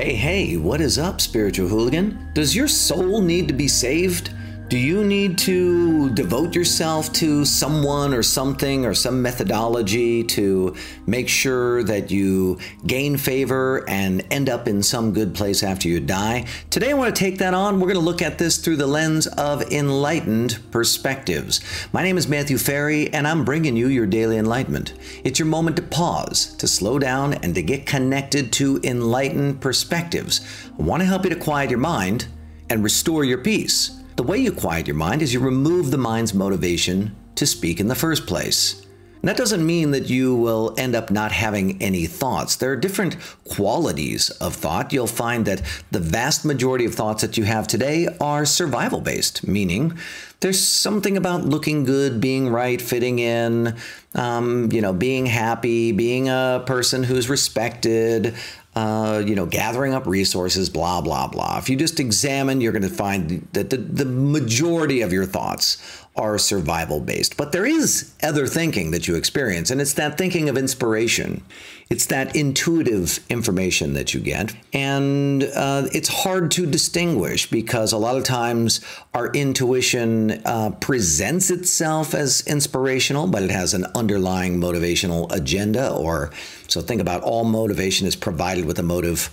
Hey, hey, what is up, spiritual hooligan? Does your soul need to be saved? Do you need to devote yourself to someone or something or some methodology to make sure that you gain favor and end up in some good place after you die? Today, I want to take that on. We're going to look at this through the lens of enlightened perspectives. My name is Matthew Ferry, and I'm bringing you your daily enlightenment. It's your moment to pause, to slow down, and to get connected to enlightened perspectives. I want to help you to quiet your mind and restore your peace. The way you quiet your mind is you remove the mind's motivation to speak in the first place. And that doesn't mean that you will end up not having any thoughts. There are different qualities of thought. You'll find that the vast majority of thoughts that you have today are survival based, meaning there's something about looking good, being right, fitting in, um, you know, being happy, being a person who's respected, uh, you know, gathering up resources, blah, blah, blah. If you just examine, you're going to find that the, the majority of your thoughts are survival based. But there is other thinking that you experience, and it's that thinking of inspiration. It's that intuitive information that you get. And uh, it's hard to distinguish because a lot of times our intuition uh, presents itself as inspirational, but it has an underlying motivational agenda. Or so think about all motivation is provided with a motive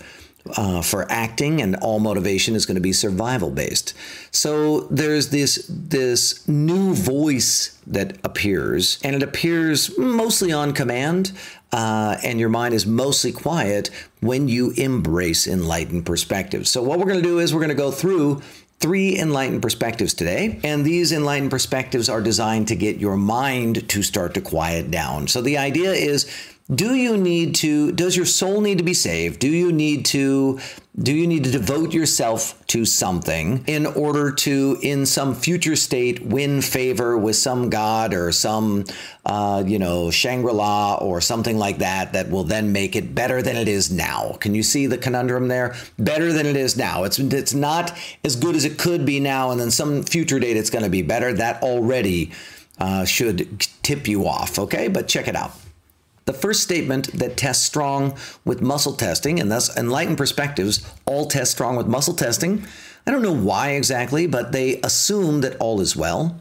uh, for acting, and all motivation is going to be survival based. So there's this this new voice that appears, and it appears mostly on command, uh, and your mind is mostly quiet when you embrace enlightened perspectives. So what we're going to do is we're going to go through three enlightened perspectives today. And these enlightened perspectives are designed to get your mind to start to quiet down. So the idea is do you need to does your soul need to be saved? Do you need to do you need to devote yourself to something in order to in some future state win favor with some god or some uh, you know shangri-la or something like that that will then make it better than it is now? Can you see the conundrum there? Better than it is now. It's it's not as good as it could be now and then some future date it's going to be better. That already uh, should tip you off okay? But check it out the first statement that tests strong with muscle testing, and thus enlightened perspectives all test strong with muscle testing. I don't know why exactly, but they assume that all is well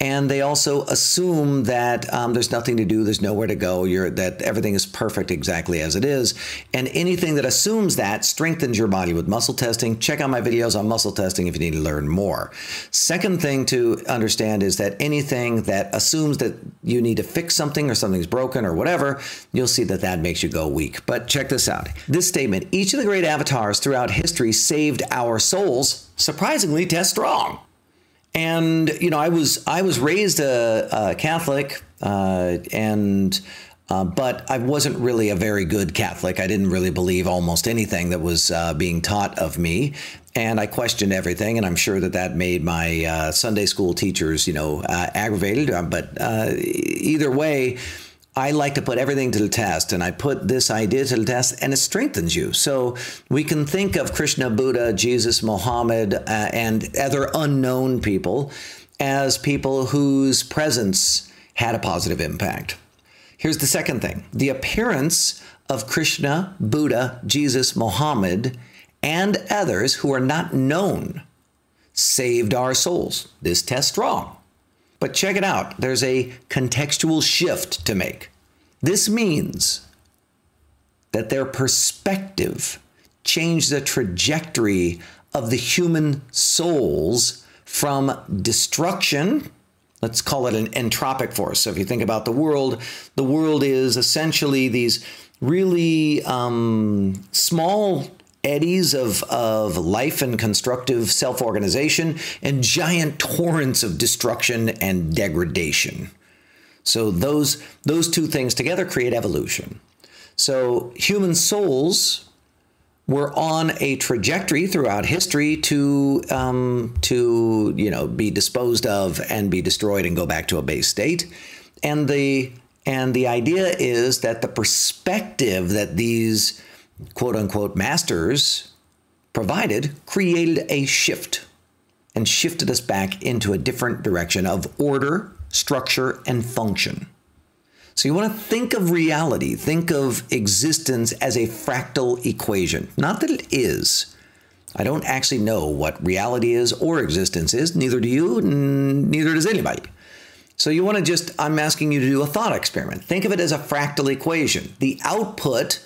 and they also assume that um, there's nothing to do, there's nowhere to go, that everything is perfect exactly as it is. And anything that assumes that strengthens your body with muscle testing. Check out my videos on muscle testing if you need to learn more. Second thing to understand is that anything that assumes that you need to fix something or something's broken or whatever, you'll see that that makes you go weak. But check this out this statement each of the great avatars throughout history saved our souls, surprisingly test strong. And you know, I was I was raised a, a Catholic, uh, and uh, but I wasn't really a very good Catholic. I didn't really believe almost anything that was uh, being taught of me, and I questioned everything. And I'm sure that that made my uh, Sunday school teachers, you know, uh, aggravated. Uh, but either way I like to put everything to the test, and I put this idea to the test, and it strengthens you. So we can think of Krishna, Buddha, Jesus, Muhammad, uh, and other unknown people as people whose presence had a positive impact. Here's the second thing the appearance of Krishna, Buddha, Jesus, Muhammad, and others who are not known saved our souls. This test strong. But check it out there's a contextual shift to make. This means that their perspective changed the trajectory of the human souls from destruction. Let's call it an entropic force. So, if you think about the world, the world is essentially these really um, small eddies of, of life and constructive self organization and giant torrents of destruction and degradation. So those, those two things together create evolution. So human souls were on a trajectory throughout history to um, to you know be disposed of and be destroyed and go back to a base state, and the and the idea is that the perspective that these quote unquote masters provided created a shift and shifted us back into a different direction of order, structure, and function. So you want to think of reality, think of existence as a fractal equation. Not that it is. I don't actually know what reality is or existence is, neither do you, neither does anybody. So you want to just, I'm asking you to do a thought experiment. Think of it as a fractal equation. The output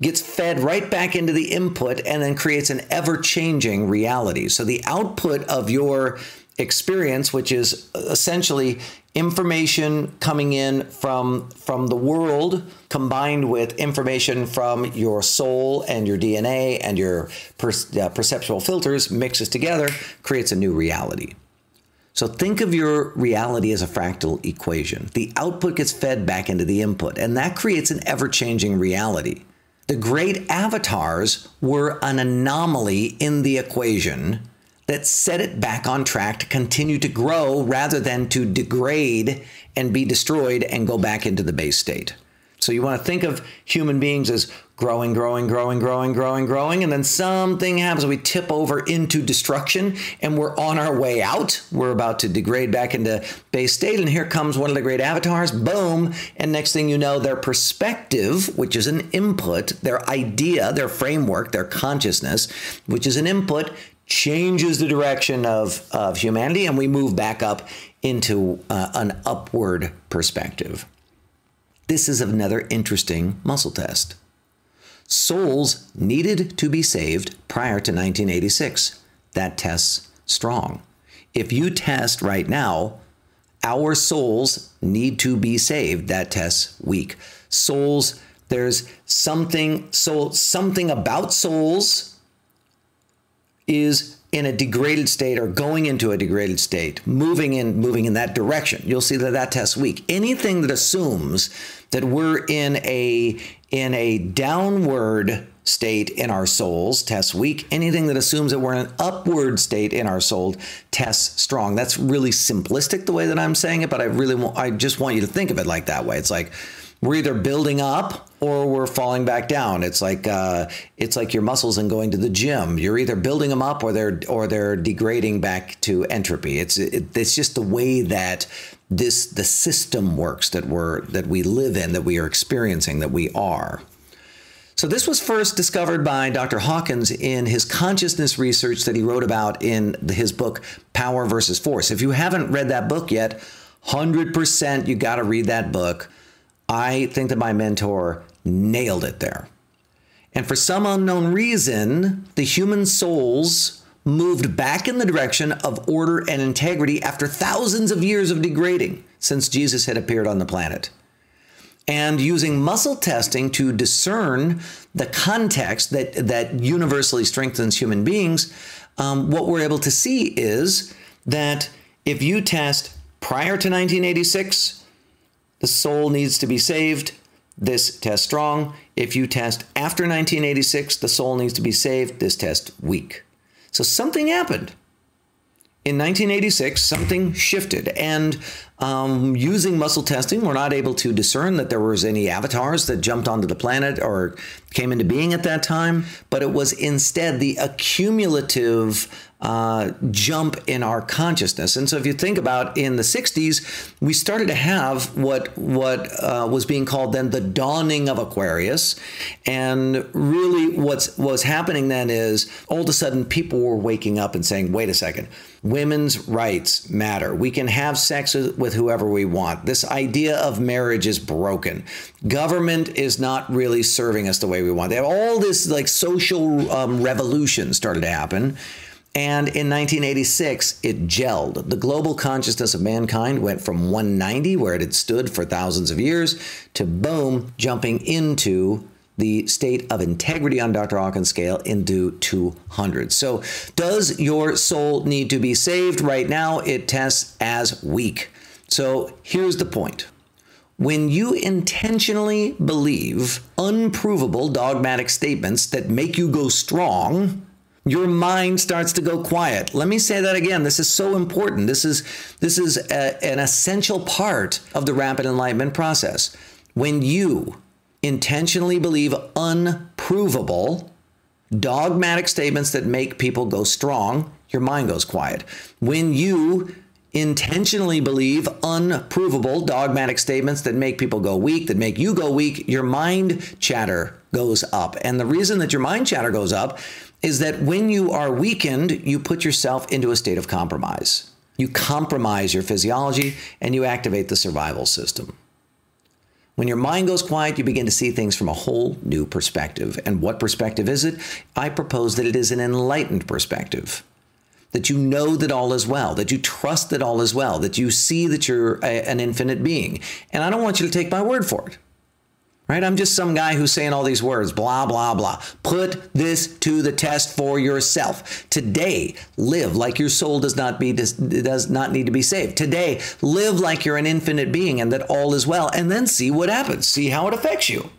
gets fed right back into the input and then creates an ever changing reality. So the output of your experience, which is essentially information coming in from from the world combined with information from your soul and your DNA and your per, uh, perceptual filters mixes together creates a new reality. So think of your reality as a fractal equation. The output gets fed back into the input and that creates an ever-changing reality. The great avatars were an anomaly in the equation that set it back on track to continue to grow rather than to degrade and be destroyed and go back into the base state. So you want to think of human beings as growing, growing, growing, growing, growing, growing, and then something happens. We tip over into destruction and we're on our way out. We're about to degrade back into base state, and here comes one of the great avatars, boom. And next thing you know, their perspective, which is an input, their idea, their framework, their consciousness, which is an input, changes the direction of, of humanity and we move back up into uh, an upward perspective. This is another interesting muscle test. Souls needed to be saved prior to 1986. That test's strong. If you test right now, our souls need to be saved. That test's weak. Souls, there's something, soul, something about souls is in a degraded state or going into a degraded state, moving in moving in that direction, you'll see that that test's weak. Anything that assumes that we're in a in a downward state in our souls tests weak. Anything that assumes that we're in an upward state in our soul tests strong. That's really simplistic the way that I'm saying it, but I really want, I just want you to think of it like that way. It's like we're either building up or we're falling back down. It's like uh, it's like your muscles and going to the gym. You're either building them up or they're or they're degrading back to entropy. It's it, it's just the way that this the system works that we're that we live in that we are experiencing that we are. So this was first discovered by Dr. Hawkins in his consciousness research that he wrote about in his book Power versus Force. If you haven't read that book yet, 100% you got to read that book. I think that my mentor nailed it there. And for some unknown reason, the human souls moved back in the direction of order and integrity after thousands of years of degrading since Jesus had appeared on the planet. And using muscle testing to discern the context that, that universally strengthens human beings, um, what we're able to see is that if you test prior to 1986, the soul needs to be saved. This test strong. If you test after 1986, the soul needs to be saved. This test weak. So something happened. In 1986, something shifted, and um, using muscle testing, we're not able to discern that there was any avatars that jumped onto the planet or came into being at that time. But it was instead the accumulative uh, jump in our consciousness. And so, if you think about in the 60s, we started to have what what uh, was being called then the dawning of Aquarius. And really, what's was happening then is all of a sudden people were waking up and saying, "Wait a second, women's rights matter. We can have sex with whoever we want. This idea of marriage is broken. Government is not really serving us the way we want. They have all this like social um, revolution started to happen." And in 1986, it gelled. The global consciousness of mankind went from 190, where it had stood for thousands of years, to boom, jumping into the state of integrity on Dr. Hawkins' scale into 200. So, does your soul need to be saved? Right now, it tests as weak. So, here's the point. When you intentionally believe unprovable dogmatic statements that make you go strong, your mind starts to go quiet. Let me say that again. This is so important. This is this is a, an essential part of the rapid enlightenment process. When you intentionally believe unprovable dogmatic statements that make people go strong, your mind goes quiet. When you intentionally believe unprovable dogmatic statements that make people go weak, that make you go weak, your mind chatter goes up. And the reason that your mind chatter goes up is that when you are weakened, you put yourself into a state of compromise. You compromise your physiology and you activate the survival system. When your mind goes quiet, you begin to see things from a whole new perspective. And what perspective is it? I propose that it is an enlightened perspective. That you know that all is well, that you trust that all is well, that you see that you're a, an infinite being. And I don't want you to take my word for it right? I'm just some guy who's saying all these words, blah, blah, blah. Put this to the test for yourself. Today, live like your soul does not be does not need to be saved. Today, live like you're an infinite being and that all is well, and then see what happens. See how it affects you.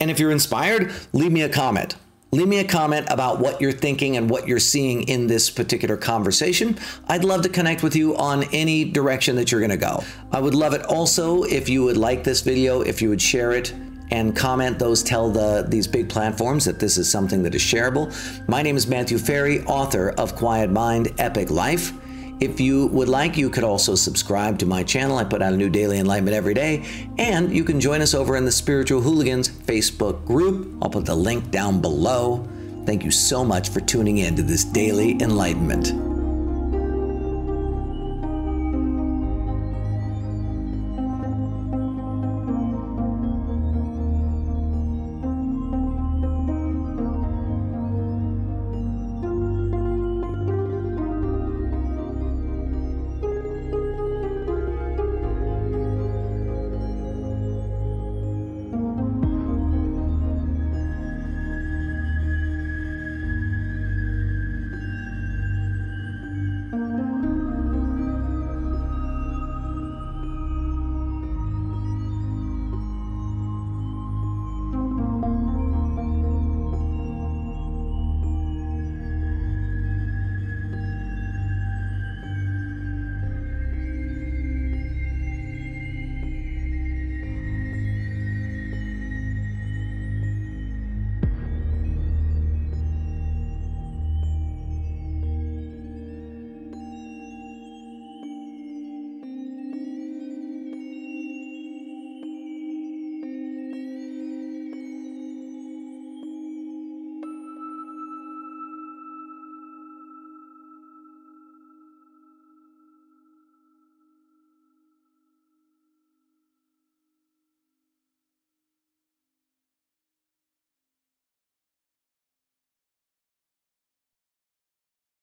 And if you're inspired, leave me a comment. Leave me a comment about what you're thinking and what you're seeing in this particular conversation. I'd love to connect with you on any direction that you're going to go. I would love it also if you would like this video, if you would share it and comment those tell the these big platforms that this is something that is shareable. My name is Matthew Ferry, author of Quiet Mind Epic Life. If you would like, you could also subscribe to my channel. I put out a new daily enlightenment every day. And you can join us over in the Spiritual Hooligans Facebook group. I'll put the link down below. Thank you so much for tuning in to this daily enlightenment.